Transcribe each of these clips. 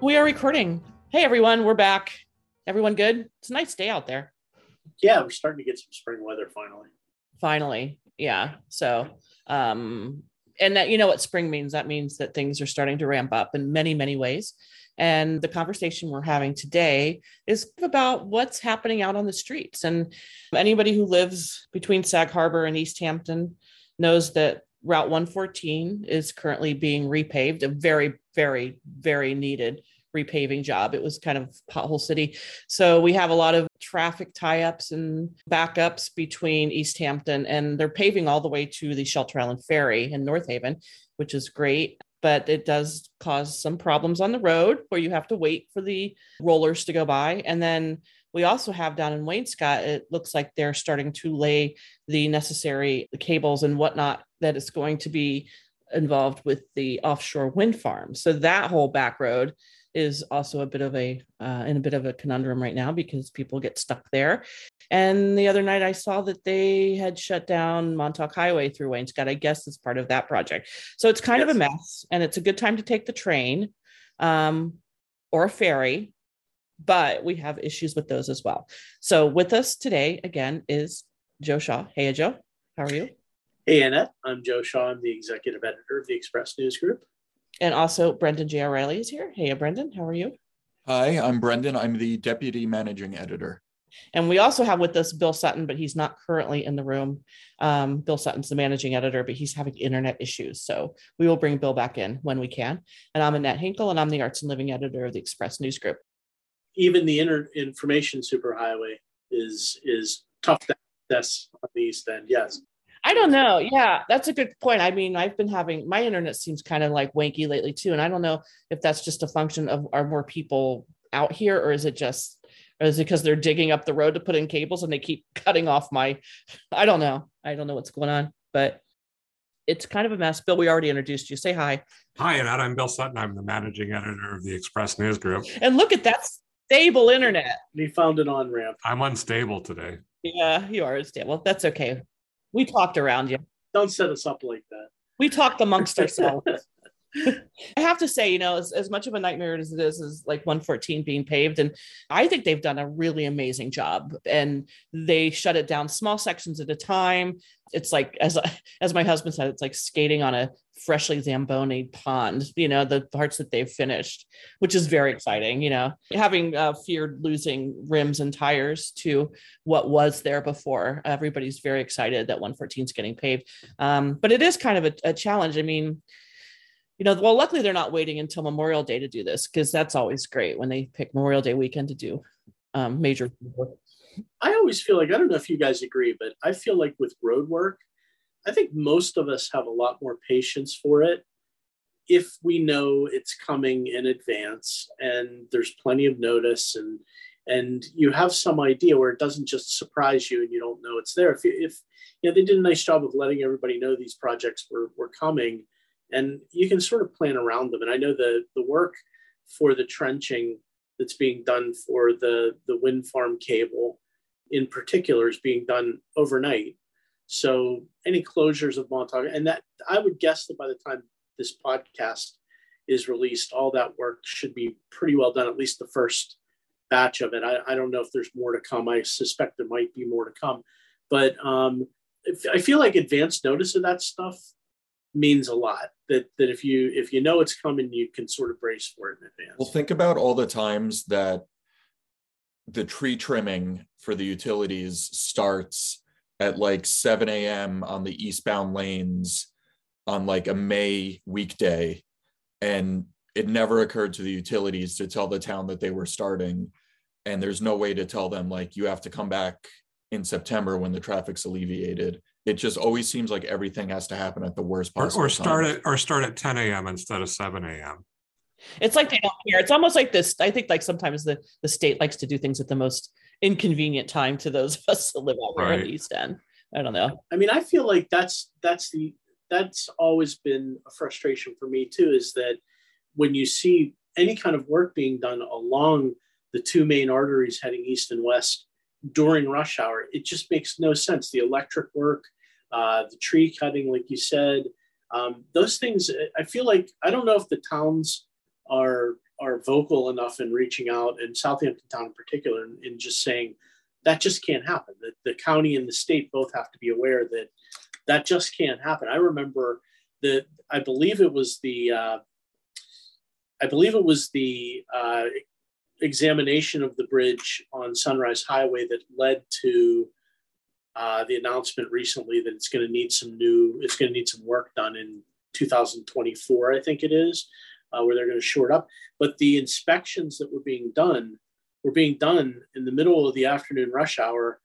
We are recording. Hey everyone, we're back. Everyone good? It's a nice day out there. Yeah, we're starting to get some spring weather finally. Finally. Yeah. So, um, and that you know what spring means that means that things are starting to ramp up in many many ways and the conversation we're having today is about what's happening out on the streets and anybody who lives between sag harbor and east hampton knows that route 114 is currently being repaved a very very very needed repaving job. It was kind of pothole city. So we have a lot of traffic tie-ups and backups between East Hampton and they're paving all the way to the Shelter Island Ferry in North Haven, which is great. But it does cause some problems on the road where you have to wait for the rollers to go by. And then we also have down in Wainscott, it looks like they're starting to lay the necessary cables and whatnot that is going to be involved with the offshore wind farm. So that whole back road is also a bit of a uh, in a bit of a conundrum right now because people get stuck there. And the other night I saw that they had shut down Montauk Highway through Wainscott. I guess as part of that project. So it's kind yes. of a mess, and it's a good time to take the train um, or a ferry. But we have issues with those as well. So with us today again is Joe Shaw. Hey, Joe. How are you? Hey, Annette. I'm Joe Shaw. I'm the executive editor of the Express News Group. And also, Brendan J. O'Reilly is here. Hey, Brendan, how are you? Hi, I'm Brendan. I'm the deputy managing editor. And we also have with us Bill Sutton, but he's not currently in the room. Um, Bill Sutton's the managing editor, but he's having internet issues. So we will bring Bill back in when we can. And I'm Annette Hinkle, and I'm the arts and living editor of the Express News Group. Even the inter- information superhighway is is tough to access on the East End. Yes. I don't know. Yeah, that's a good point. I mean, I've been having my internet seems kind of like wanky lately too, and I don't know if that's just a function of are more people out here, or is it just or is it because they're digging up the road to put in cables and they keep cutting off my? I don't know. I don't know what's going on, but it's kind of a mess. Bill, we already introduced you. Say hi. Hi, and I'm Bill Sutton. I'm the managing editor of the Express News Group. And look at that stable internet. We found an on ramp. I'm unstable today. Yeah, you are unstable. That's okay. We talked around you. Don't set us up like that. We talked amongst ourselves. I have to say, you know, as, as much of a nightmare as it is, is like 114 being paved. And I think they've done a really amazing job and they shut it down small sections at a time. It's like, as, as my husband said, it's like skating on a freshly Zamboni pond, you know, the parts that they've finished, which is very exciting, you know, having uh, feared losing rims and tires to what was there before. Everybody's very excited that 114 is getting paved. Um, but it is kind of a, a challenge. I mean, you know, well, luckily they're not waiting until Memorial Day to do this because that's always great when they pick Memorial Day weekend to do um, major. I always feel like I don't know if you guys agree, but I feel like with road work, I think most of us have a lot more patience for it if we know it's coming in advance and there's plenty of notice and and you have some idea where it doesn't just surprise you and you don't know it's there. If, if you know they did a nice job of letting everybody know these projects were were coming and you can sort of plan around them. And I know the the work for the trenching that's being done for the the wind farm cable in particular is being done overnight. So any closures of Montauk, and that I would guess that by the time this podcast is released, all that work should be pretty well done, at least the first batch of it. I, I don't know if there's more to come. I suspect there might be more to come. But um, I feel like advance notice of that stuff means a lot that that if you if you know it's coming you can sort of brace for it in advance well think about all the times that the tree trimming for the utilities starts at like 7 a.m on the eastbound lanes on like a may weekday and it never occurred to the utilities to tell the town that they were starting and there's no way to tell them like you have to come back in september when the traffic's alleviated it just always seems like everything has to happen at the worst possible or, or start time. at or start at 10 a.m. instead of 7 a.m. It's like they don't care. It's almost like this. I think like sometimes the the state likes to do things at the most inconvenient time to those of us that live out here in the East End. I don't know. I mean, I feel like that's that's the that's always been a frustration for me too. Is that when you see any kind of work being done along the two main arteries heading east and west during rush hour, it just makes no sense. The electric work, uh, the tree cutting, like you said, um, those things. I feel like I don't know if the towns are are vocal enough in reaching out, and Southampton Town in particular, in, in just saying that just can't happen. That the county and the state both have to be aware that that just can't happen. I remember that I believe it was the uh, I believe it was the uh, examination of the bridge on Sunrise Highway that led to uh, the announcement recently that it's going to need some new it's going to need some work done in 2024 I think it is uh, where they're going to short up. But the inspections that were being done were being done in the middle of the afternoon rush hour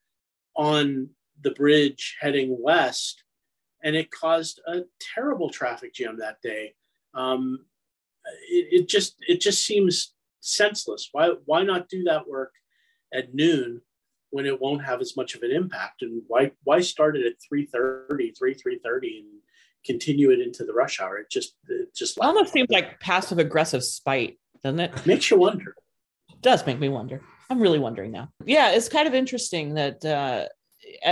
on the bridge heading west, and it caused a terrible traffic jam that day. Um, it, it just it just seems senseless. Why why not do that work at noon when it won't have as much of an impact? And why why start it at 3:30, 3 3:30 and continue it into the rush hour? It just it just almost seems like passive aggressive spite, doesn't it? makes you wonder. does make me wonder. I'm really wondering now. Yeah, it's kind of interesting that uh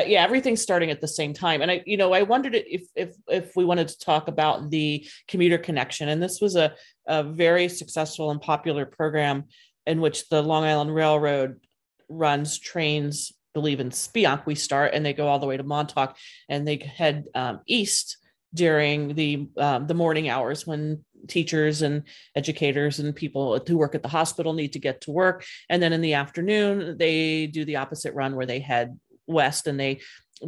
yeah, everything's starting at the same time. And I, you know, I wondered if if if we wanted to talk about the commuter connection. And this was a, a very successful and popular program in which the Long Island Railroad runs trains, believe in Speonk. We start and they go all the way to Montauk and they head um, east during the um, the morning hours when teachers and educators and people who work at the hospital need to get to work. And then in the afternoon they do the opposite run where they head west and they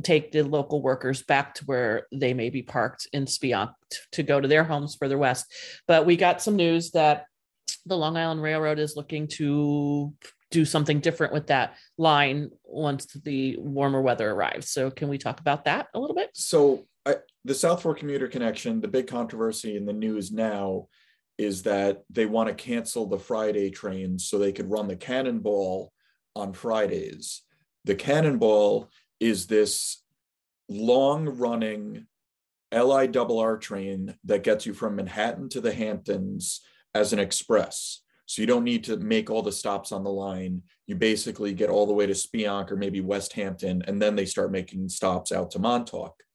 take the local workers back to where they may be parked in Speonk to go to their homes further west. But we got some news that the Long Island Railroad is looking to do something different with that line once the warmer weather arrives. So can we talk about that a little bit? So I, the South Fork commuter connection, the big controversy in the news now is that they want to cancel the Friday trains so they could run the Cannonball on Fridays. The Cannonball is this long running LIRR train that gets you from Manhattan to the Hamptons as an express. So you don't need to make all the stops on the line. You basically get all the way to Speonk or maybe Westhampton, and then they start making stops out to Montauk.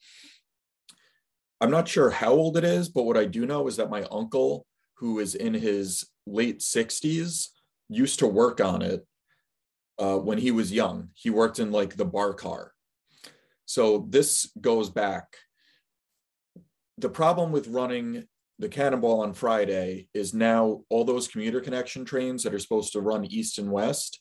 I'm not sure how old it is, but what I do know is that my uncle, who is in his late 60s, used to work on it uh, when he was young. He worked in like the bar car. So this goes back. The problem with running the Cannonball on Friday is now all those commuter connection trains that are supposed to run east and west,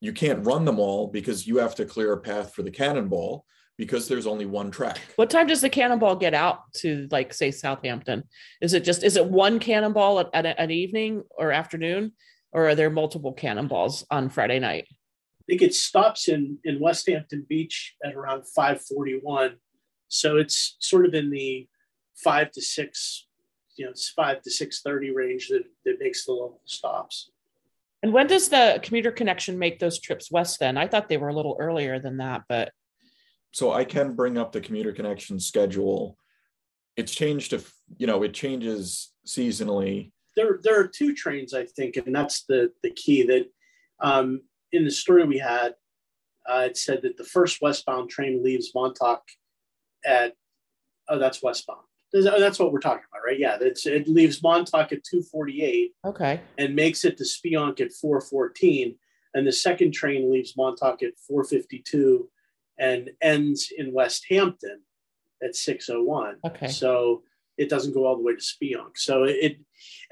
you can't run them all because you have to clear a path for the Cannonball because there's only one track. What time does the cannonball get out to, like, say, Southampton? Is it just is it one cannonball at, at an evening or afternoon, or are there multiple cannonballs on Friday night? I think it stops in in Westhampton Beach at around 541. So it's sort of in the five to six, you know, it's five to six thirty range that, that makes the local stops. And when does the commuter connection make those trips west? Then I thought they were a little earlier than that, but So I can bring up the commuter connection schedule. It's changed to, you know, it changes seasonally. There there are two trains, I think, and that's the the key that um, in the story we had, uh, it said that the first westbound train leaves Montauk at oh that's westbound. That's- That's what we're talking about, right? Yeah, it's, it leaves Montauk at 248 okay. and makes it to Speonk at 414. And the second train leaves Montauk at 452 and ends in Westhampton at 601. Okay. So it doesn't go all the way to Speonk. So it,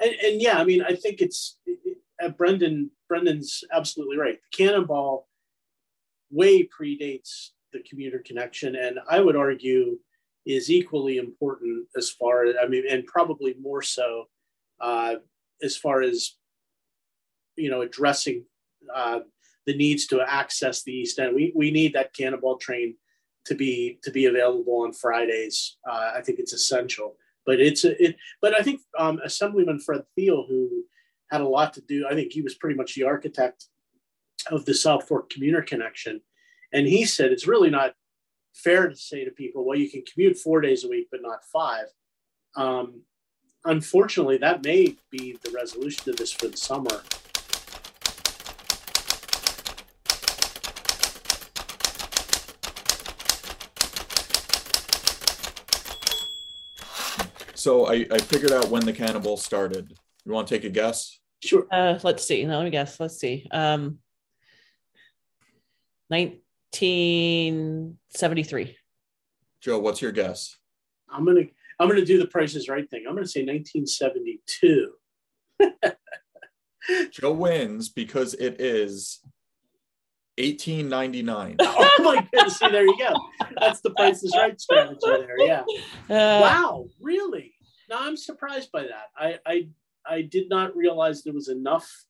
and, and yeah, I mean, I think it's, it, uh, Brendan, Brendan's absolutely right. The Cannonball way predates the commuter connection. And I would argue is equally important as far as, I mean, and probably more so uh, as far as you know addressing uh, the needs to access the East End. We we need that Cannonball train to be to be available on Fridays. Uh, I think it's essential. But it's a, it. But I think um, Assemblyman Fred Thiele, who had a lot to do. I think he was pretty much the architect of the South Fork commuter connection. And he said it's really not fair to say to people, well, you can commute four days a week, but not five. Um, unfortunately, that may be the resolution to this for the summer. So I, I figured out when the Cannonball started. You want to take a guess? Sure. Uh, let's see. Now, let me guess. Let's see. Um, 1973. Joe, what's your guess? I'm gonna I'm gonna do the prices right thing. I'm gonna say 1972. Joe wins because it is 1899. oh my goodness! See, there you go. That's the prices right strategy there. Yeah. Uh, wow. Really? No, I'm surprised by that. I I I did not realize there was enough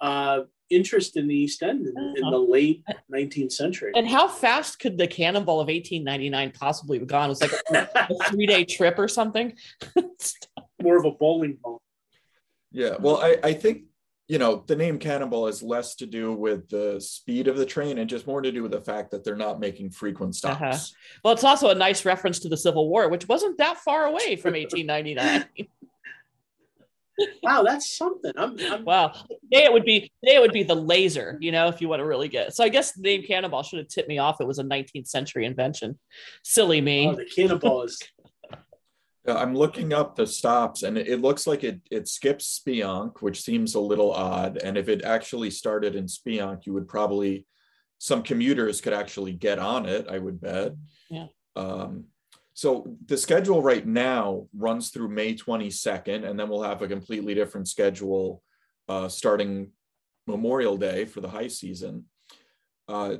uh, interest in the East End in, in the late 19th century. And how fast could the cannonball of 1899 possibly have gone? It was like a, a three day trip or something. More of a bowling ball. Yeah. Well, I, I think, you know, the name Cannonball has less to do with the speed of the train and just more to do with the fact that they're not making frequent stops. Uh-huh. well, it's also a nice reference to the Civil War, which wasn't that far away from 1899. wow, that's something. I'm, I'm wow. Today it would be today it would be the laser, you know, if you want to really get. It. So I guess the name cannonball should have tipped me off. It was a 19th century invention. Silly me. Oh, the cannonball is. Yeah, I'm looking up the stops, and it, looks like it it skips Speonk, which seems a little odd. And if it actually started in Speonk, you would probably some commuters could actually get on it. I would bet. Yeah. Um, so the schedule right now runs through May 22nd, and then we'll have a completely different schedule uh, starting Memorial Day for the high season. Uh,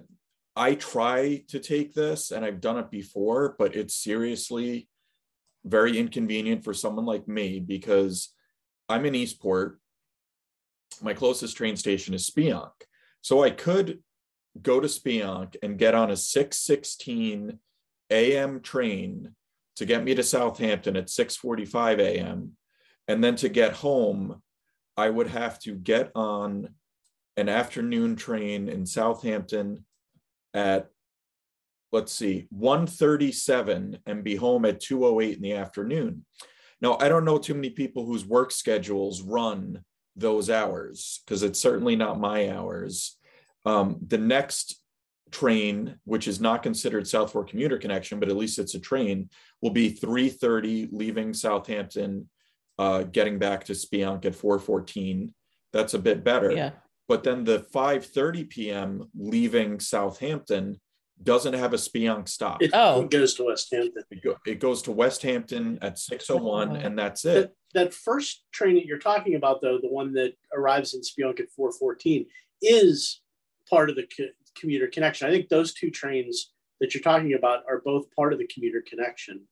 I try to take this, and I've done it before, but it's seriously very inconvenient for someone like me because I'm in Eastport. My closest train station is Speonk. So I could go to Speonk and get on a 616 a.m. train to get me to Southampton at 6:45 a.m. and then to get home I would have to get on an afternoon train in Southampton at let's see 1:37 and be home at 2:08 in the afternoon. Now I don't know too many people whose work schedules run those hours because it's certainly not my hours. Um, the next train, which is not considered South Fork commuter connection, but at least it's a train, will be 3:30 leaving Southampton, uh, getting back to Speonk at 4:14. That's a bit better. Yeah. But then the 5:30 p.m. leaving Southampton doesn't have a Speonk stop. It, Oh. it goes to Westhampton. It, go- it goes to Westhampton at 6:01, Oh. and that's That, it. that first train that you're talking about, though, the one that arrives in Speonk at 414, is part of the co- commuter connection. I think those two trains that you're talking about are both part of the commuter connection.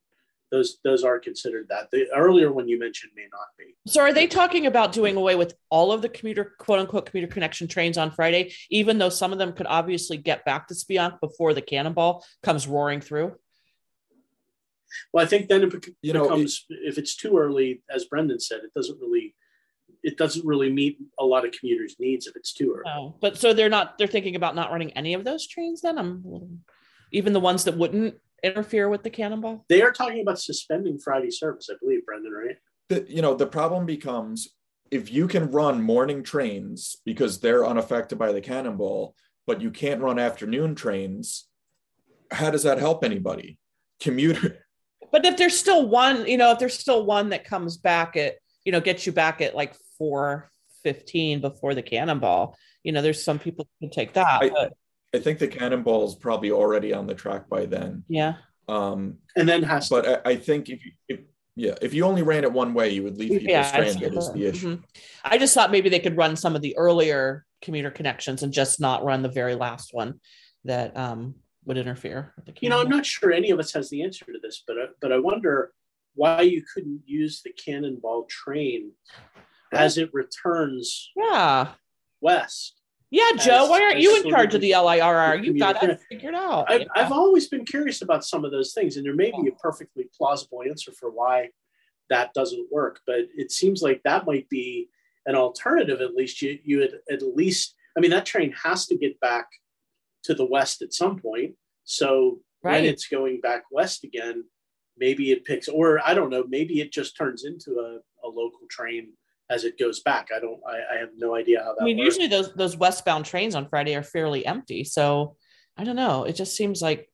Those those are considered that. The earlier one you mentioned may not be. So are they talking about doing away with all of the commuter quote unquote commuter connection trains on Friday, even though some of them could obviously get back to Speonk before the cannonball comes roaring through? Well, I think then it bec- You know, becomes if it's too early, as Brendan said, it doesn't really it doesn't really meet a lot of commuters' needs if it's too early. No, but so they're not they're thinking about not running any of those trains then? I'm even the ones that wouldn't interfere with the cannonball. They are talking about suspending Friday service, I believe, Brendan, right? the, you know the problem becomes if you can run morning trains because they're unaffected by the cannonball but you can't run afternoon trains how does that help anybody commuter But if there's still one, you know, if there's still one that comes back at, you know, gets you back at like four fifteen before the cannonball, you know, there's some people who can take that. I- but i think the cannonball is probably already on the track by then yeah. um, And then has but I, I think if you if, yeah if you only ran it one way you would leave people Yeah, I stranded is the issue Mhm. I just thought maybe they could run some of the earlier commuter connections and just not run the very last one that um, would interfere with the You know, I'm not sure any of us has the answer to this, but uh, but I wonder why you couldn't use the cannonball train as it returns Yeah. west. Yeah, Joe, As- why aren't you in charge of the LIRR? the You got that figured out. I've. I've always been curious about some of those things, and there may be a oh. perfectly plausible answer for why that doesn't work. But it seems like that might be an alternative, at least you you would at least. I mean, that train has to get back to the west at some point. So right. when it's going back west again, maybe it picks, or I don't know, maybe it just turns into a, a local train as it goes back. I don't, I, I have no idea how that. I mean, works. usually those those westbound trains on Friday are fairly empty, so I don't know. It just seems like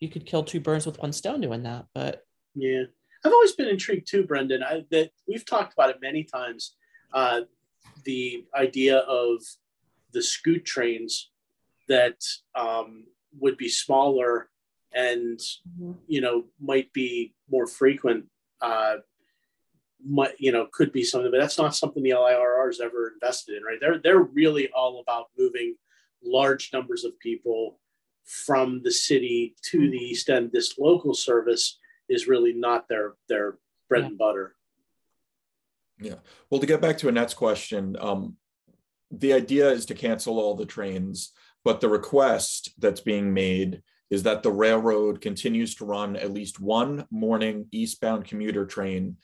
you could kill two birds with one stone doing that. But yeah, I've always been intrigued too, Brendan. I, that we've talked about it many times. Uh, the idea of the scoot trains that um, would be smaller and mm-hmm. you know might be more frequent uh, might you know could be something but that's not something the LIRR has ever invested in right they're they're really all about moving large numbers of people from the city to mm-hmm. the east end this local service is really not their their bread yeah. and butter yeah well to get back to annette's question um, the idea is to cancel all the trains but the request that's being made is that the railroad continues to run at least one morning eastbound commuter train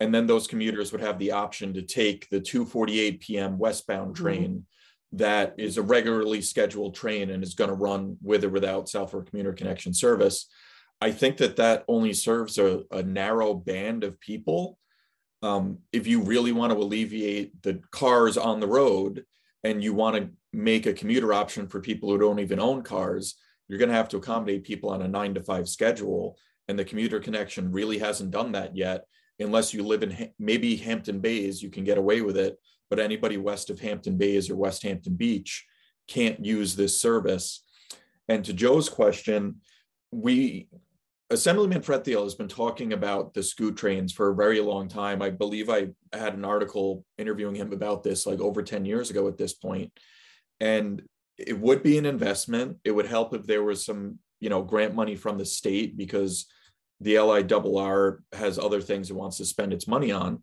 and then those commuters would have the option to take the 2:48 p.m. westbound mm-hmm. train mm-hmm. that is a regularly scheduled train and is going to run with or without South Fork commuter connection service. I think that that only serves a, a narrow band of people. Um, if you really want to alleviate the cars on the road and you want to make a commuter option for people who don't even own cars, you're going to have to accommodate people on a nine to five schedule. And the commuter connection really hasn't done that yet. Unless you live in maybe Hampton Bays, you can get away with it. But anybody west of Hampton Bays or Westhampton Beach can't use this service. And to Joe's question, we Assemblyman Fred Thiele has been talking about the scoot trains for a very long time. I believe I had an article interviewing him about this like over 10 years ago at this point. And it would be an investment. It would help if there was some, you know, grant money from the state because the LIRR has other things it wants to spend its money on.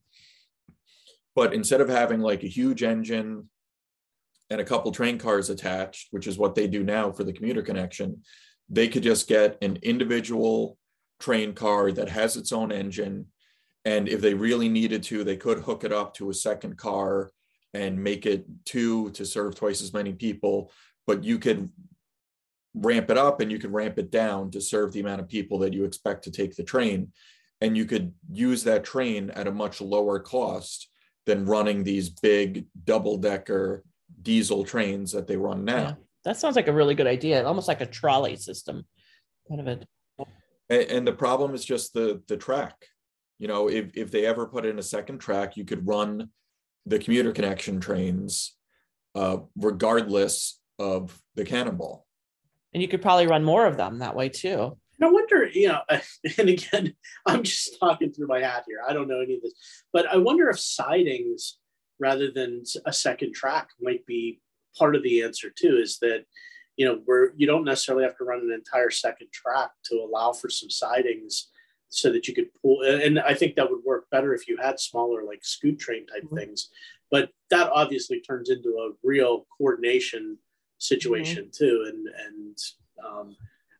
But instead of having like a huge engine and a couple train cars attached, which is what they do now for the commuter connection, they could just get an individual train car that has its own engine. And if they really needed to, they could hook it up to a second car and make it two to serve twice as many people, but you could ramp it up and you could ramp it down to serve the amount of people that you expect to take the train. And you could use that train at a much lower cost than running these big double decker diesel trains that they run now. Yeah, that sounds like a really good idea, almost like a trolley system, kind of it. And, and the problem is just the the track. You know, if if they ever put in a second track, you could run the commuter connection trains, uh, regardless of the cannonball. And you could probably run more of them that way too. I wonder, you know, and again, I'm just talking through my hat here. I don't know any of this, but I wonder if sidings rather than a second track might be part of the answer too. Is that you know where you don't necessarily have to run an entire second track to allow for some sidings so that you could pull and i think that would work better if you had smaller like scoot train type mm-hmm. things but that obviously turns into a real coordination situation mm-hmm. too and and um,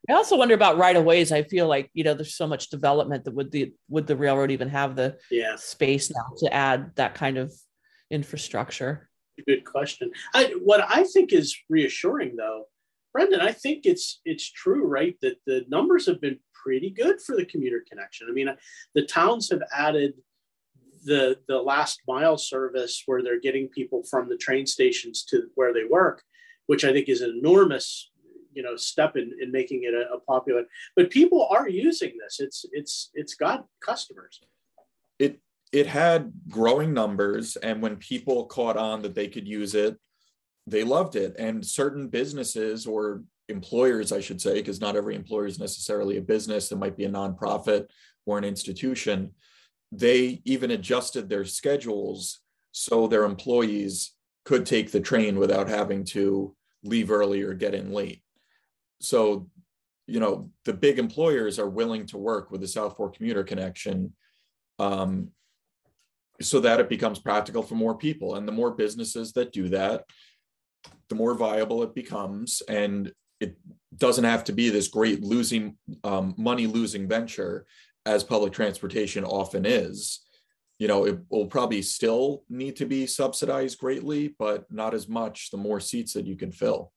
I also wonder about right of ways. I feel like you know there's so much development that would the would the railroad even have the yeah. space now to add that kind of infrastructure? Good question. I, what I think is reassuring though, Brendan, I think it's it's true, right? That the numbers have been pretty good for the commuter connection. I mean, the towns have added the the last mile service where they're getting people from the train stations to where they work, which I think is an enormous you know step in, in making it a, a popular. But people are using this. It's it's it's got customers. It it had growing numbers, and when people caught on that they could use it, they loved it. And certain businesses or employers, I should say, because not every employer is necessarily a business, it might be a nonprofit or an institution. They even adjusted their schedules so their employees could take the train without having to leave early or get in late. So, you know, the big employers are willing to work with the South Fork commuter connection um, so that it becomes practical for more people. And the more businesses that do that, the more viable it becomes. And it doesn't have to be this great losing um, money losing venture as public transportation often is you know, it will probably still need to be subsidized greatly, but not as much the more seats that you can fill.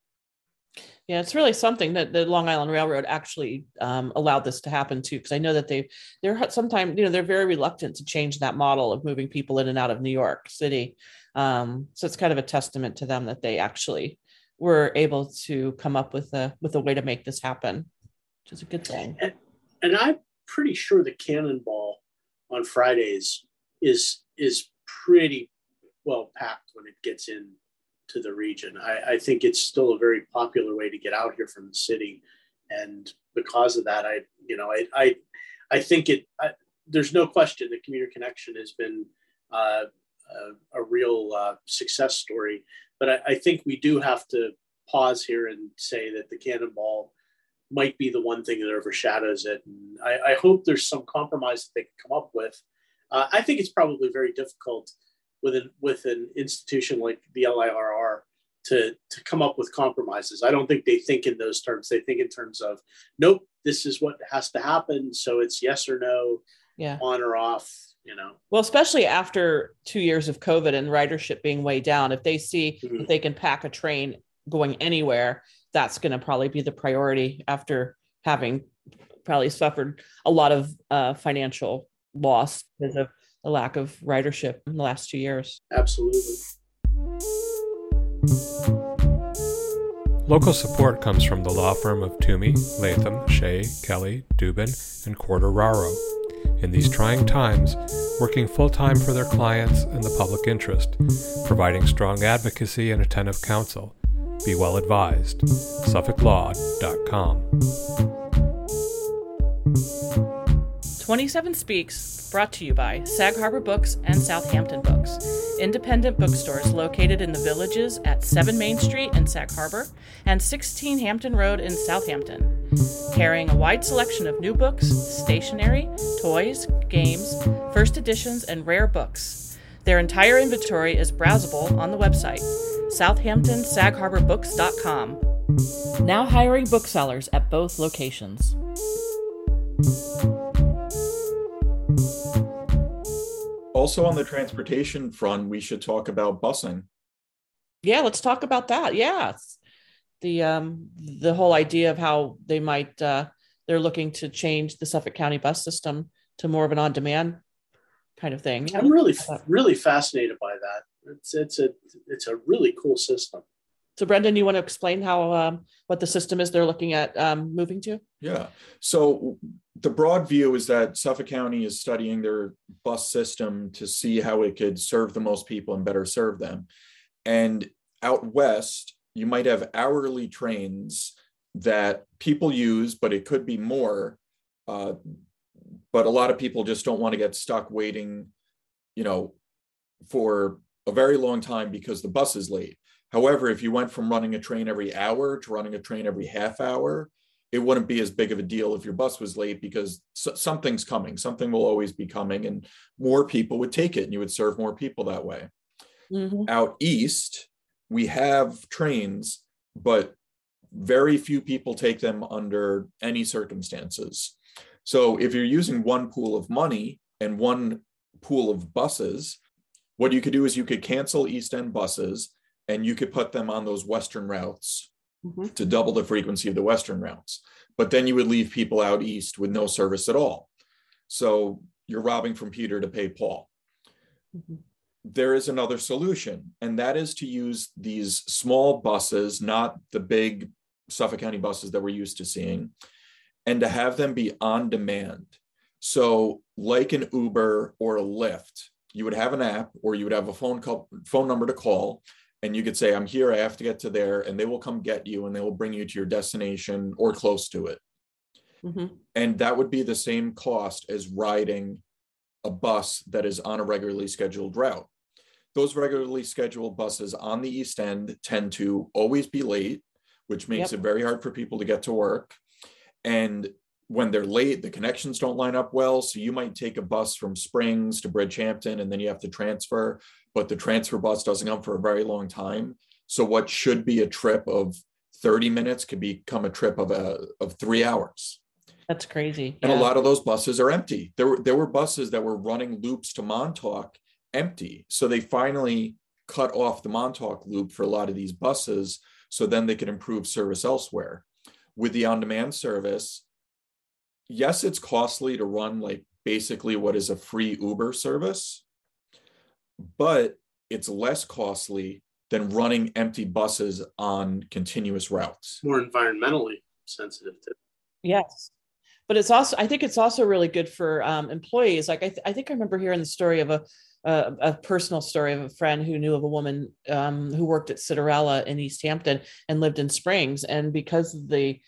Yeah, it's really something that the Long Island Railroad actually um, allowed this to happen too, because I know that they they're sometimes you know they're very reluctant to change that model of moving people in and out of New York City. Um, so it's kind of a testament to them that they actually were able to come up with a with a way to make this happen, which is a good thing. And, and I'm pretty sure the Cannonball on Fridays is is pretty well packed when it gets in to the region. I, I think it's still a very popular way to get out here from the city, and because of that, I you know I I, I think it. I, there's no question that commuter connection has been uh, a, a, real uh, success story, but I, I think we do have to pause here and say that the cannonball might be the one thing that overshadows it. And I, I hope there's some compromise that they can come up with. Uh, I think it's probably very difficult with an with an institution like the LIRR to to come up with compromises. I don't think they think in those terms. They think in terms of nope, this is what has to happen. So it's yes or no, yeah, on or off. You know. Well, especially after two years of COVID and ridership being way down, if they see mm-hmm. they can pack a train going anywhere, that's going to probably be the priority after having probably suffered a lot of uh, financial loss because of the lack of ridership in the last two years. Absolutely. Local support comes from the law firm of Toomey, Latham, Shea, Kelly, Dubin, and Quartararo. In these trying times, working full time for their clients and the public interest, providing strong advocacy and attentive counsel. Be well advised. SuffolkLaw.com. 27 Speaks brought to you by Sag Harbor Books and Southampton Books, independent bookstores located in the villages at 7 Main Street in Sag Harbor and 16 Hampton Road in Southampton. Carrying a wide selection of new books, stationery, toys, games, first editions, and rare books. Their entire inventory is browsable on the website, southamptonsagharbourbooks.com. Now hiring booksellers at both locations. Also on the transportation front, we should talk about busing. Yeah, let's talk about that. Yes, the um, the whole idea of how they might uh, they're looking to change the Suffolk County bus system to more of an on-demand kind of thing. I'm really really fascinated by that. It's it's a it's a really cool system. So, Brendan, you want to explain how um, what the system is they're looking at um, moving to? Yeah. So, the broad view is that Suffolk County is studying their bus system to see how it could serve the most people and better serve them. And out west, you might have hourly trains that people use, but it could be more. Uh, but a lot of people just don't want to get stuck waiting, you know, for a very long time because the bus is late. However, if you went from running a train every hour to running a train every half hour, it wouldn't be as big of a deal if your bus was late because something's coming. Something will always be coming, and more people would take it, and you would serve more people that way. Mm-hmm. Out east, we have trains, but very few people take them under any circumstances. So if you're using one pool of money and one pool of buses, what you could do is you could cancel East End buses and you could put them on those western routes mm-hmm. to double the frequency of the western routes but then you would leave people out east with no service at all so you're robbing from peter to pay paul mm-hmm. there is another solution and that is to use these small buses not the big suffolk county buses that we're used to seeing and to have them be on demand so like an uber or a lyft you would have an app or you would have a phone call phone number to call and you could say i'm here i have to get to there and they will come get you and they will bring you to your destination or close to it mm-hmm. and that would be the same cost as riding a bus that is on a regularly scheduled route those regularly scheduled buses on the east end tend to always be late which makes yep. it very hard for people to get to work and when they're late, the connections don't line up well. So you might take a bus from Springs to Bridgehampton and then you have to transfer, but the transfer bus doesn't come for a very long time. So what should be a trip of 30 minutes could become a trip of a of three hours. That's crazy. And yeah. a lot of those buses are empty. There were there were buses that were running loops to Montauk empty. So they finally cut off the Montauk loop for a lot of these buses so then they could improve service elsewhere. With the on-demand service, yes, it's costly to run like basically what is a free Uber service, but it's less costly than running empty buses on continuous routes. More environmentally sensitive to. Yes. But it's also, I think it's also really good for um, employees. Like I, th- I think I remember hearing the story of a, a, a personal story of a friend who knew of a woman um, who worked at Citarella in East Hampton and lived in Springs. And because of the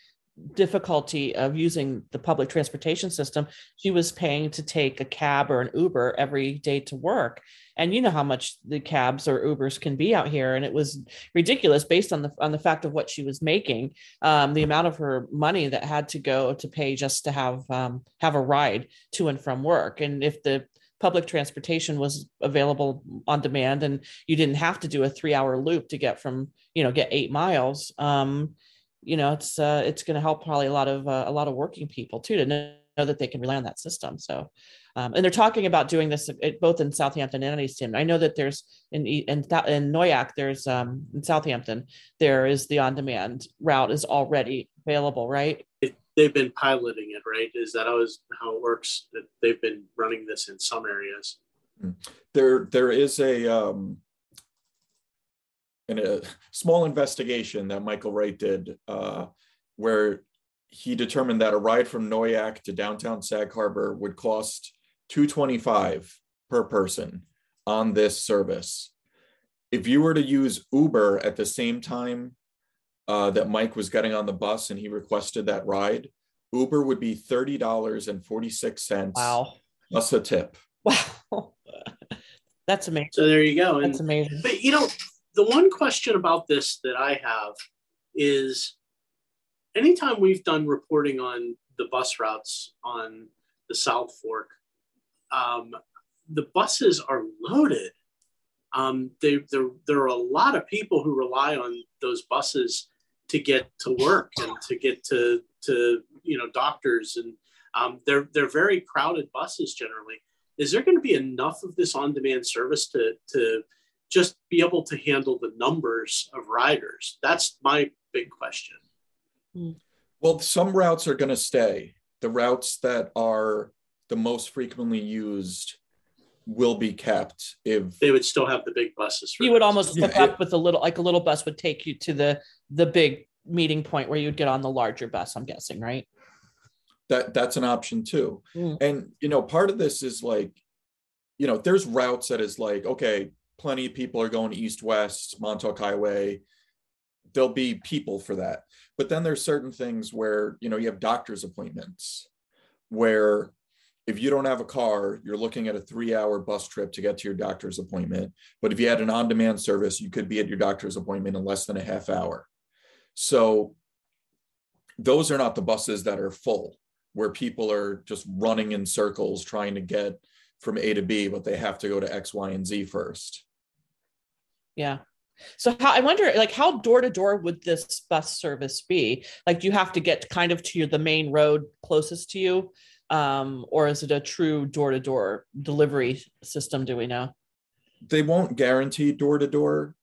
difficulty of using the public transportation system, she was paying to take a cab or an Uber every day to work. And you know how much the cabs or Ubers can be out here, and it was ridiculous based on the on the fact of what she was making, um, the amount of her money that had to go to pay just to have um, have a ride to and from work. And if the public transportation was available on demand and you didn't have to do a three hour loop to get from you know get eight miles um, you know it's uh, it's going to help probably a lot of uh, a lot of working people too to know, know that they can rely on that system so um, and they're talking about doing this both in Southampton and East Hampton. I know that there's in in, in Noyac, there's um, in Southampton, there is the on-demand route is already available, right? It, they've been piloting it, right? Is that always how it works? That they've been running this in some areas. There, there is a um, in a small investigation that Michael Wright did, uh, where he determined that a ride from Noyac to downtown Sag Harbor would cost 225 per person on this service. If you were to use Uber at the same time uh, that Mike was getting on the bus and he requested that ride, Uber would be $30.46 wow. plus a tip. Wow. That's amazing. So there you go. And, That's amazing. But you know, the one question about this that I have is anytime we've done reporting on the bus routes on the South Fork, um, the buses are loaded. Um, they, there, are a lot of people who rely on those buses to get to work and to get to, to you know doctors, and um, they're they're very crowded buses generally. Is there going to be enough of this on-demand service to to just be able to handle the numbers of riders? That's my big question. Well, some routes are going to stay. The routes that are the most frequently used will be kept if they would still have the big buses. you would almost hook Yeah, up with a little, like a little bus would take you to the the big meeting point where you'd get on the larger bus. I'm guessing, right? that that's an option too. Mm. And you know, part of this is like, you know, there's routes that is like, okay, plenty of people are going east west, Montauk Highway. There'll be people for that. But then there's certain things where, you know, you have doctor's appointments where if you don't have a car, you're looking at a three hour bus trip to get to your doctor's appointment. But if you had an on demand service, you could be at your doctor's appointment in less than a half hour. So those are not the buses that are full, where people are just running in circles trying to get from A to B, but they have to go to X, Y, and Z first. Yeah. So how I wonder, like, how door to door would this bus service be? Like, do you have to get kind of to your, the main road closest to you, um, or is it a true door to door delivery system? Do we know? They won't guarantee door to door.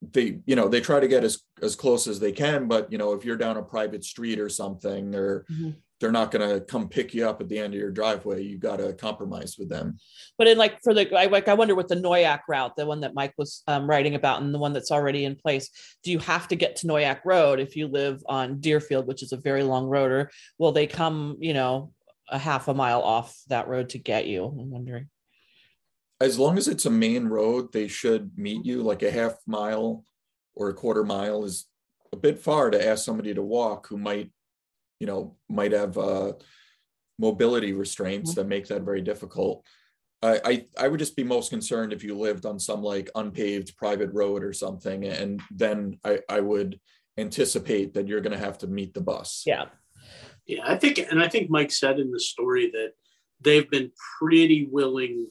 They, you know, they try to get as as close as they can, but you know, if you're down a private street or something, or Mhm. They're not going to come pick you up at the end of your driveway. You got to compromise with them. But in like for the, I like, I wonder with the Noyac route, the one that Mike was um, writing about, and the one that's already in place, do you have to get to Noyac Road if you live on Deerfield, which is a very long road, or will they come, you know, a half a mile off that road to get you? I'm wondering. As long as it's a main road, they should meet you like a half mile or a quarter mile is a bit far to ask somebody to walk who might, you know, might have uh, mobility restraints that make that very difficult. I, I I would just be most concerned if you lived on some like unpaved private road or something, and then I I would anticipate that you're going to have to meet the bus. Yeah. Yeah, I think, and I think Mike said in the story that they've been pretty willing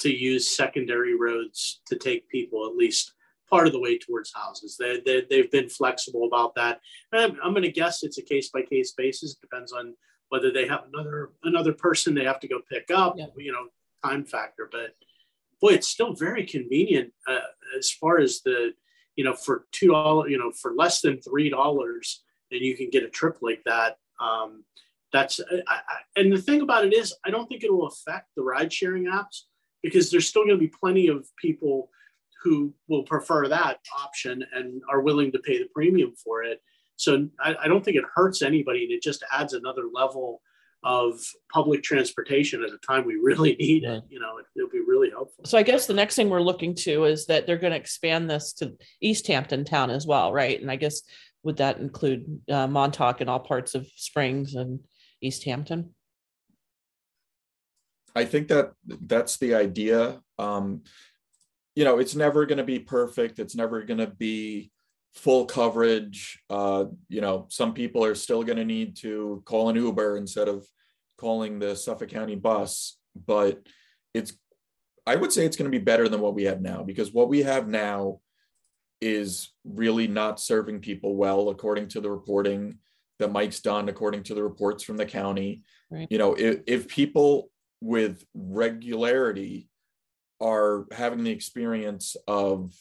to use secondary roads to take people at least part of the way towards houses. They, they, they've been flexible about that. And I'm, I'm going to guess it's a case by case basis. It depends on whether they have another another person they have to go pick up, yeah. you know, time factor. But boy, it's still very convenient uh, as far as the, you know, for two dollars, you know, for less than three dollars, and you can get a trip like that. Um, that's I, I, and the thing about it is, I don't think it will affect the ride sharing apps because there's still going to be plenty of people who will prefer that option and are willing to pay the premium for it. So I, I don't think it hurts anybody, and it just adds another level of public transportation at a time we really need it. You know, it, will be really helpful. So I guess the next thing we're looking to is that they're going to expand this to East Hampton town as well, right? And I guess would that include uh, Montauk and all parts of Springs and East Hampton? I think that that's the idea. Um, you know, it's never going to be perfect. It's never going to be full coverage. Uh, you know, some people are still going to need to call an Uber instead of calling the Suffolk County bus, but it's I would say it's going to be better than what we have now because what we have now is really not serving people well according to the reporting that Mike's done according to the reports from the county. Right. You know, if, if people with regularity are having the experience of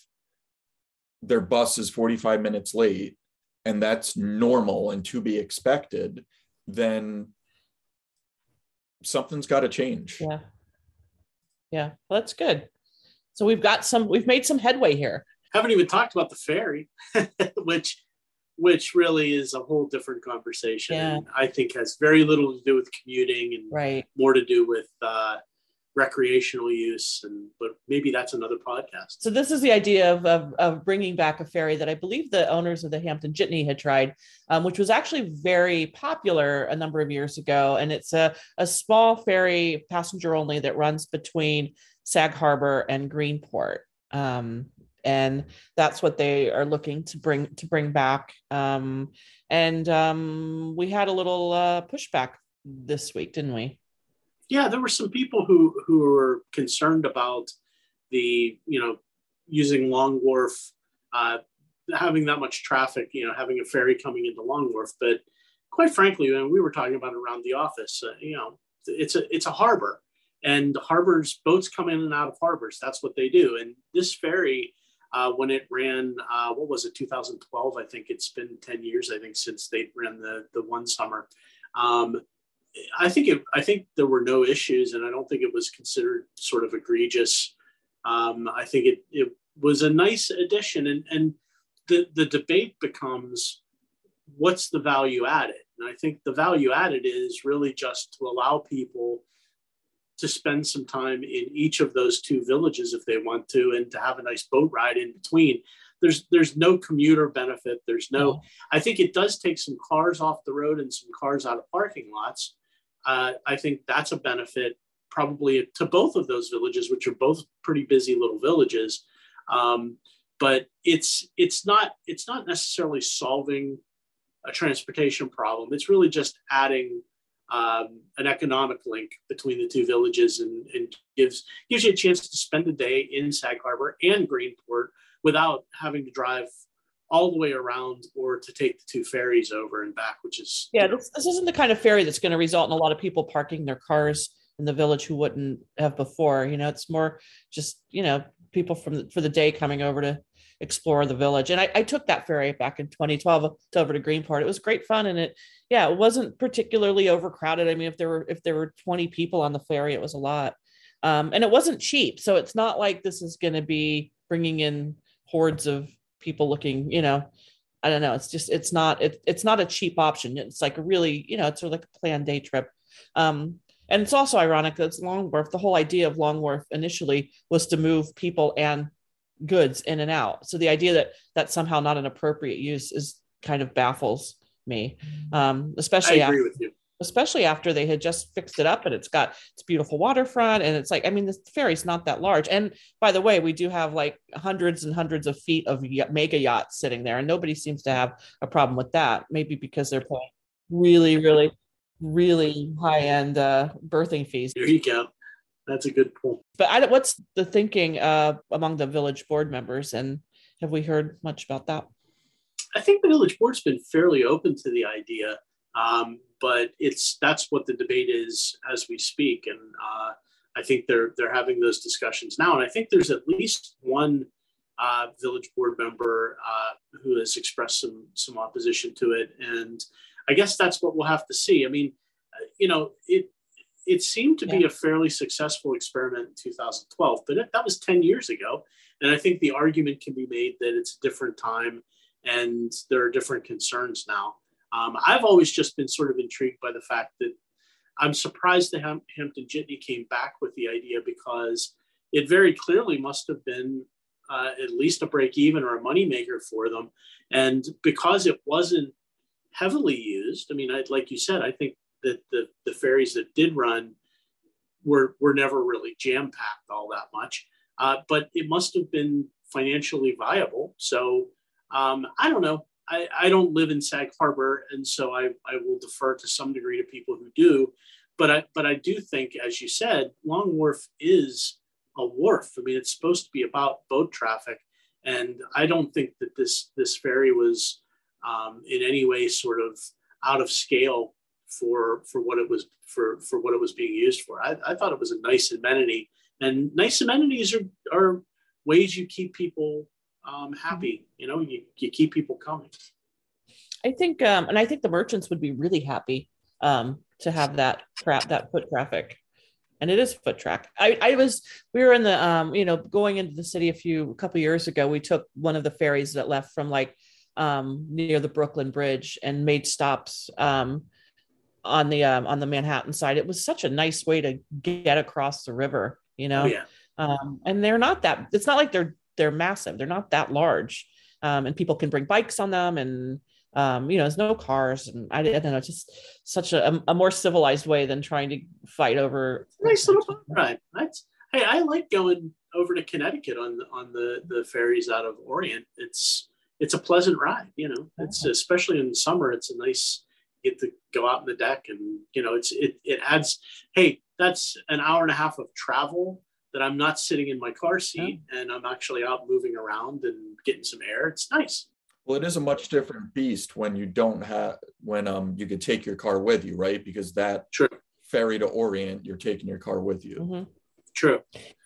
their bus is 45 minutes late and that's normal and to be expected, then something's got to change. Yeah. Yeah. Well, that's good. So we've got some, we've made some headway here. Haven't even talked about the ferry, which, which really is a whole different conversation. Yeah. And I think has very little to do with commuting and right. more to do with, uh, recreational use and but maybe that's another podcast. So this is the idea of, of, of bringing back a ferry that i believe the owners of the hampton jitney had tried um, which was actually very popular a number of years ago. And it's a, a small ferry passenger only that runs between sag harbor and greenport. Um, and that's what they are looking to bring to bring back. Um, and um, we had a little uh, pushback this week didn't we yeah, there were some people who who were concerned about the you know using Long Wharf, uh, having that much traffic, you know, having a ferry coming into Long Wharf. But quite frankly, when we were talking about around the office, uh, you know, it's a it's a harbor, and harbors boats come in and out of harbors. That's what they do. And this ferry, uh, when it ran, uh, what was it, 2012? I think it's been 10 years. I think since they ran the the one summer. Um, I think it, I think there were no issues, and I don't think it was considered sort of egregious. Um, I think it it was a nice addition, and and the the debate becomes what's the value added, and I think the value added is really just to allow people to spend some time in each of those two villages if they want to, and to have a nice boat ride in between. There's there's no commuter benefit. There's no. I think it does take some cars off the road and some cars out of parking lots uh, I think that's a benefit probably to both of those villages, which are both pretty busy little villages. Um, but it's it's not it's not necessarily solving a transportation problem. It's really just adding um, an economic link between the two villages and, and, gives gives you a chance to spend a day in Sag Harbor and Greenport without having to drive all the way around or to take the two ferries over and back, which is yeah, this, this isn't the kind of ferry that's going to result in a lot of people parking their cars in the village who wouldn't have before. You know, it's more just you know people from the, for the day coming over to explore the village. And I, I took that ferry back in 2012 to over to Greenport. It was great fun, and it yeah, it wasn't particularly overcrowded. I mean, if there were if there were 20 people on the ferry, it was a lot, um, and it wasn't cheap. So it's not like this is going to be bringing in hordes of people looking, you know, I don't know. It's just it's not it, it's not a cheap option. It's like a really you know it's sort of like a planned day trip. Um, and it's also ironic that it's Long Wharf. The whole idea of Long Wharf initially was to move people and goods in and out. So the idea that that's somehow not an appropriate use is kind of baffles me, um, especially. I agree after, with you especially after they had just fixed it up and it's got it's beautiful waterfront and it's like i mean the ferry's not that large. And by the way we do have like hundreds and hundreds of feet of mega yachts sitting there and nobody seems to have a problem with that. Maybe because they're paying really really really high end uh, berthing fees. There you go. That's a good point. But I, what's the thinking uh, among the village board members? And have we heard much about that? I think the village board's been fairly open to the idea, um, but it's that's what the debate is as we speak, and uh, I think they're they're having those discussions now, and I think there's at least one uh, village board member uh, who has expressed some some opposition to it, and I guess that's what we'll have to see. I mean, uh, you know, it it seemed to yeah. be a fairly successful experiment in 2012, but it, that was 10 years ago, and I think the argument can be made that it's a different time and there are different concerns now. Um, I've always just been sort of intrigued by the fact that I'm surprised Ham- Hampton Jitney came back with the idea because it very clearly must have been uh, at least a break even or a moneymaker for them. And because it wasn't heavily used, I mean, I, like you said, I think that the, the ferries that did run were, were never really jam packed all that much. Uh, but it must have been financially viable. So um, I don't know. I, I don't live in Sag Harbor, and so I, I will defer to some degree to people who do. But I but I do think, as you said, Long Wharf is a wharf. I mean, it's supposed to be about boat traffic, and I don't think that this this ferry was um, in any way sort of out of scale for for what it was for for what it was being used for. I, I thought it was a nice amenity, and nice amenities are are ways you keep people um, happy. You know, you, you keep people coming. I think, um, and I think the merchants would be really happy um, to have that crap, that foot traffic. And it is foot track. I, I was, we were in the, um, you know, going into the city a few, a couple years ago, we took one of the ferries that left from like um, near the Brooklyn Bridge and made stops um, on the, um, on the Manhattan side. It was such a nice way to get across the river, you know? Oh, yeah. Um, and they're not that, it's not like they're they're massive. They're not that large, um, and people can bring bikes on them, and um, you know, there's no cars, and I, I don't know, just such a, a, more civilized way than trying to fight over. Nice little boat ride. That's, hey, I like going over to Connecticut on the, on the the ferries out of Orient. It's it's a pleasant ride. You know, it's especially in the summer. It's a nice get to go out on the deck and you know it's it it adds hey that's an hour and a half of travel that I'm not sitting in my car seat yeah. and I'm actually out moving around and getting some air. It's nice. Well, it is a much different beast when you don't have when um you could take your car with you, right? Because that True. ferry to Orient, you're taking your car with you. Mm-hmm. True,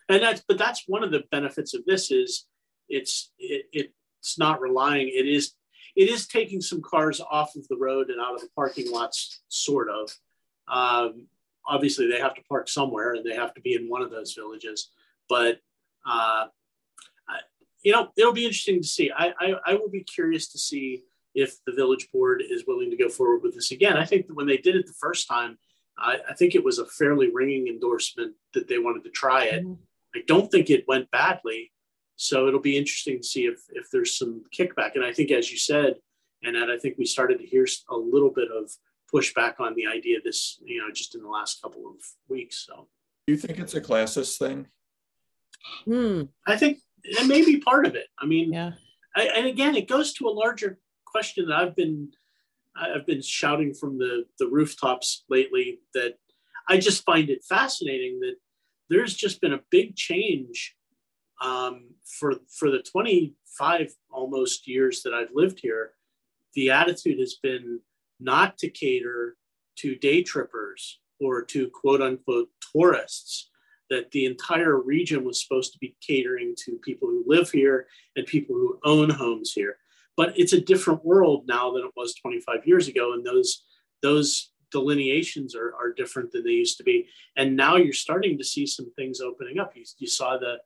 and that's but that's one of the benefits of this is it's it, it's not relying. It is it is taking some cars off of the road and out of the parking lots, sort of. Um, obviously they have to park somewhere and they have to be in one of those villages. But uh, I, you know, it'll be interesting to see. I, I, I will be curious to see if the village board is willing to go forward with this again. I think that when they did it the first time, I, I think it was a fairly ringing endorsement that they wanted to try it. Mm-hmm. I don't think it went badly. So it'll be interesting to see if if there's some kickback. And I think, as you said, and I think we started to hear a little bit of pushback on the idea this, you know, just in the last couple of weeks. So, do you think it's a classist thing? Hmm. I think it may be part of it. I mean, yeah. I, and again, it goes to a larger question that I've been I've been shouting from the the rooftops lately that I just find it fascinating that there's just been a big change um, for for the 25 almost years that I've lived here. The attitude has been not to cater to day trippers or to quote unquote tourists, that the entire region was supposed to be catering to people who live here and people who own homes here. But it's a different world now than it was 25 years ago. And those, those delineations are, are different than they used to be. And now you're starting to see some things opening up. You, you saw the,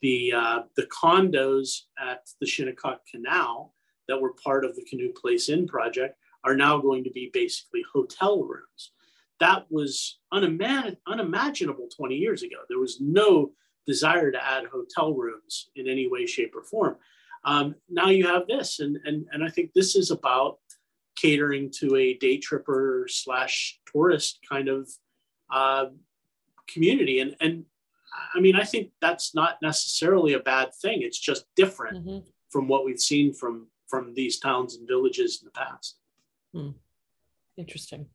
the, uh, the condos at the Shinnecock Canal that were part of the Canoe Place Inn project are now going to be basically hotel rooms. That was unimag- unimaginable 20 years ago. There was no desire to add hotel rooms in any way, shape, or form. Um, now you have this, and, and, and I think this is about catering to a day tripper slash tourist kind of uh, community. And, and I mean, I think that's not necessarily a bad thing. It's just different mm-hmm. from what we've seen from from these towns and villages in the past. Hmm. Interesting.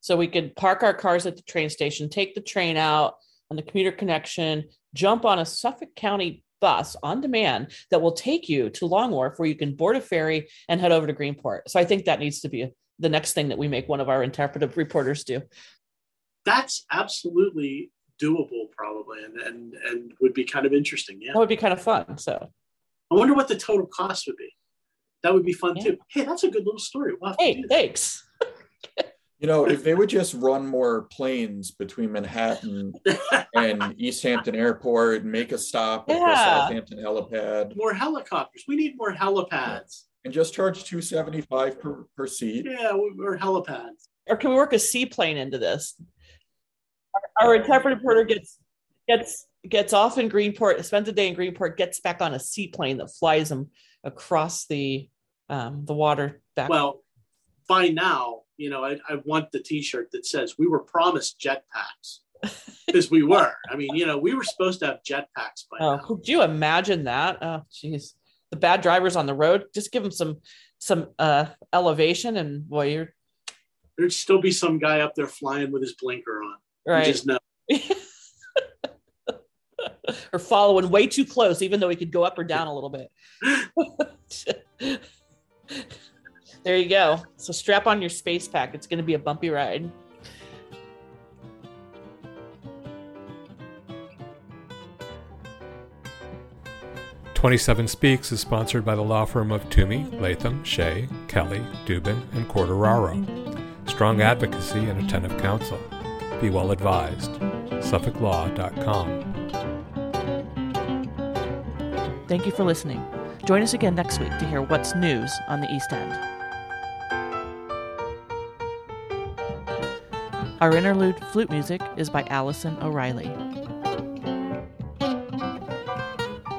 So we could park our cars at the train station, take the train out on the commuter connection, jump on a Suffolk County bus on demand that will take you to Long Wharf where you can board a ferry and head over to Greenport. So I think that needs to be the next thing that we make one of our interpretive reporters do. That's absolutely doable probably and and and would be kind of interesting. Yeah. That would be kind of fun. So I wonder what the total cost would be. That would be fun Yeah. too. Hey, that's a good little story. We'll have to hey, do thanks. You know, if they would just run more planes between Manhattan and East Hampton Airport, make a stop at the Yeah. Southampton helipad, more helicopters. We need more helipads. and just charge two seventy five per per seat. Yeah, or helipads. Or can we work a seaplane into this? Our, our interpretive reporter gets gets gets off in Greenport, spends a day in Greenport, gets back on a seaplane that flies him across the um, the water back. Well, by now, you know, I, I want the T-shirt that says we were promised jetpacks because we were. I mean, you know, we were supposed to have jetpacks by Oh, now. could you imagine that? Oh, jeez. The bad drivers on the road, just give them some some uh elevation and boy, you're There'd still be some guy up there flying with his blinker on. You right. just know. Or following way too close, even though he could go up or down a little bit. there you go. So strap on your space pack. It's gonna be a bumpy ride. Twenty-seven Speaks is sponsored by the law firm of Twomey, Latham, Shea, Kelley, Dubin, and Quartararo. Strong advocacy and attentive counsel. Be well advised. SuffolkLaw.com. Thank you for listening. Join us again next week to hear what's news on the East End. Our interlude flute music is by Allison O'Reilly.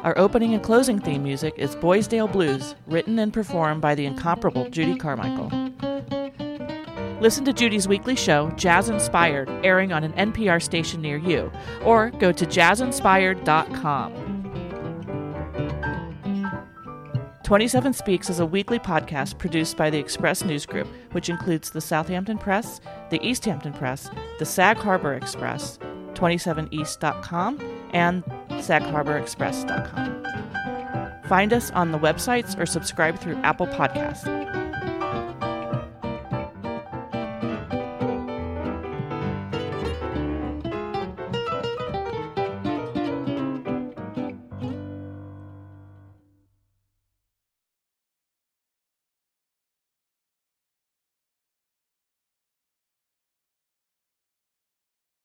Our opening and closing theme music is Boysdale Blues, written and performed by the incomparable Judy Carmichael. Listen to Judy's weekly show, Jazz Inspired, airing on an NPR station near you, or go to jazzinspired.com. 27 Speaks is a weekly podcast produced by the Express News Group, which includes the Southampton Press, the East Hampton Press, the Sag Harbor Express, 27east.com, and sagharborexpress.com. Find us on the websites or subscribe through Apple Podcasts.